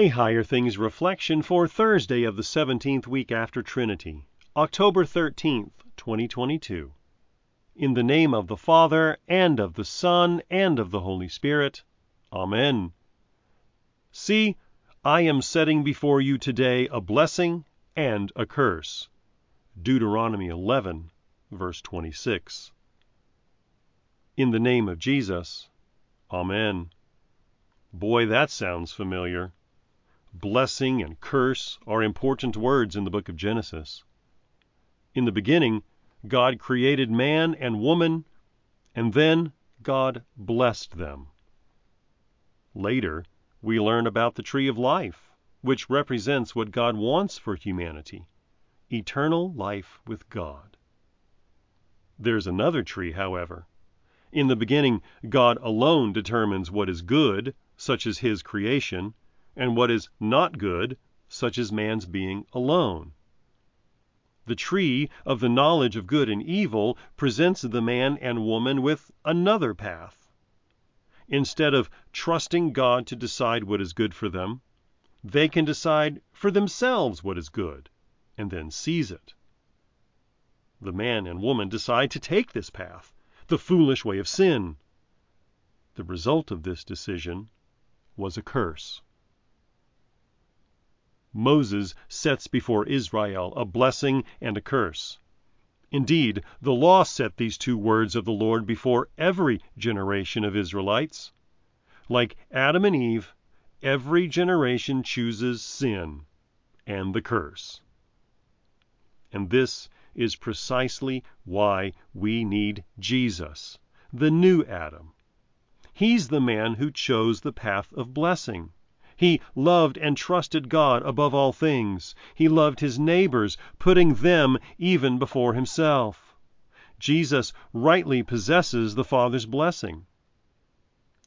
A Higher Things Reflection for Thursday of the 17th week after Trinity, October 13th, 2022. In the name of the Father, and of the Son, and of the Holy Spirit. Amen. See, I am setting before you today a blessing and a curse. Deuteronomy 11, verse 26. In the name of Jesus. Amen. Boy, that sounds familiar. Blessing and curse are important words in the book of Genesis. In the beginning, God created man and woman, and then God blessed them. Later, we learn about the tree of life, which represents what God wants for humanity eternal life with God. There's another tree, however. In the beginning, God alone determines what is good, such as his creation and what is not good, such as man's being alone. The tree of the knowledge of good and evil presents the man and woman with another path. Instead of trusting God to decide what is good for them, they can decide for themselves what is good and then seize it. The man and woman decide to take this path, the foolish way of sin. The result of this decision was a curse. Moses sets before Israel a blessing and a curse. Indeed, the law set these two words of the Lord before every generation of Israelites. Like Adam and Eve, every generation chooses sin and the curse. And this is precisely why we need Jesus, the new Adam. He's the man who chose the path of blessing. He loved and trusted God above all things. He loved his neighbors, putting them even before himself. Jesus rightly possesses the Father's blessing.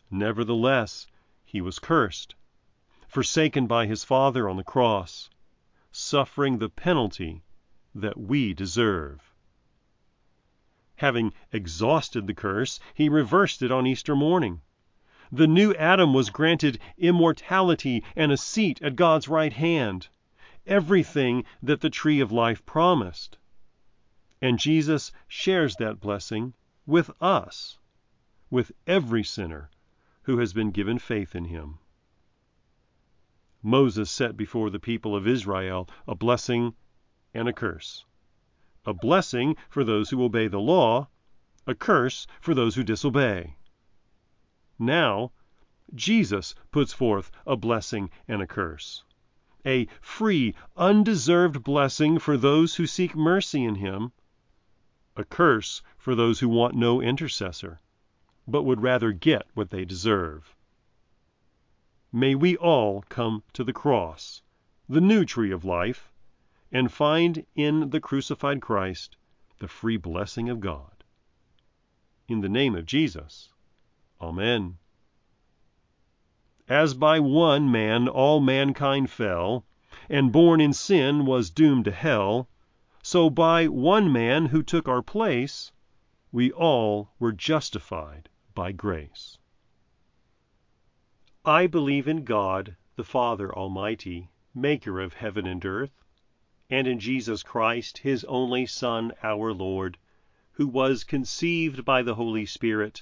Nevertheless, he was cursed, forsaken by his Father on the cross, suffering the penalty that we deserve. Having exhausted the curse, he reversed it on Easter morning. The new Adam was granted immortality and a seat at God's right hand, everything that the tree of life promised. And Jesus shares that blessing with us, with every sinner who has been given faith in him. Moses set before the people of Israel a blessing and a curse. A blessing for those who obey the law, a curse for those who disobey. Now, Jesus puts forth a blessing and a curse. A free, undeserved blessing for those who seek mercy in Him, a curse for those who want no intercessor, but would rather get what they deserve. May we all come to the cross, the new tree of life, and find in the crucified Christ the free blessing of God. In the name of Jesus. Amen. As by one man all mankind fell, and born in sin was doomed to hell, so by one man who took our place we all were justified by grace. I believe in God, the Father Almighty, maker of heaven and earth, and in Jesus Christ, his only Son, our Lord, who was conceived by the Holy Spirit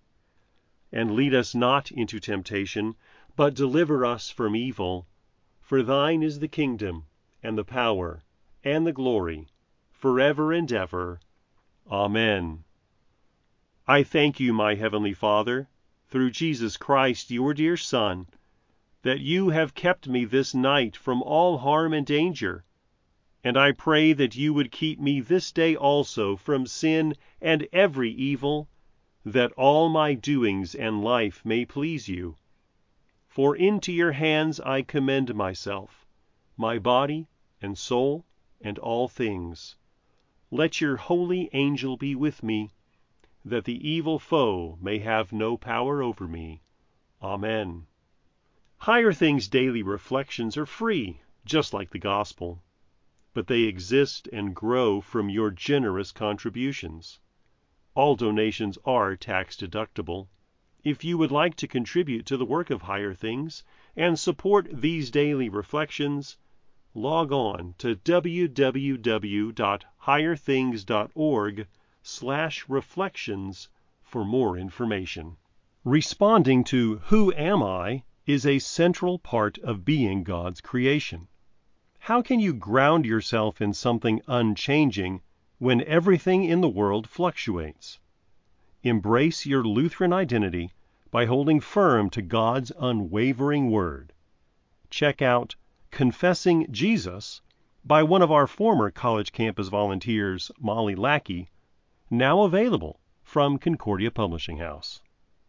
and lead us not into temptation, but deliver us from evil. For thine is the kingdom, and the power, and the glory, forever and ever. Amen. I thank you, my heavenly Father, through Jesus Christ, your dear Son, that you have kept me this night from all harm and danger, and I pray that you would keep me this day also from sin and every evil, that all my doings and life may please you. For into your hands I commend myself, my body and soul and all things. Let your holy angel be with me, that the evil foe may have no power over me. Amen. Higher Things Daily Reflections are free, just like the Gospel, but they exist and grow from your generous contributions. All donations are tax deductible. If you would like to contribute to the work of Higher Things and support these daily reflections, log on to www.higherthings.org/reflections for more information. Responding to who am I is a central part of being God's creation. How can you ground yourself in something unchanging when everything in the world fluctuates? Embrace your Lutheran identity by holding firm to God's unwavering word. Check out Confessing Jesus by one of our former college campus volunteers, Molly Lackey, now available from Concordia Publishing House.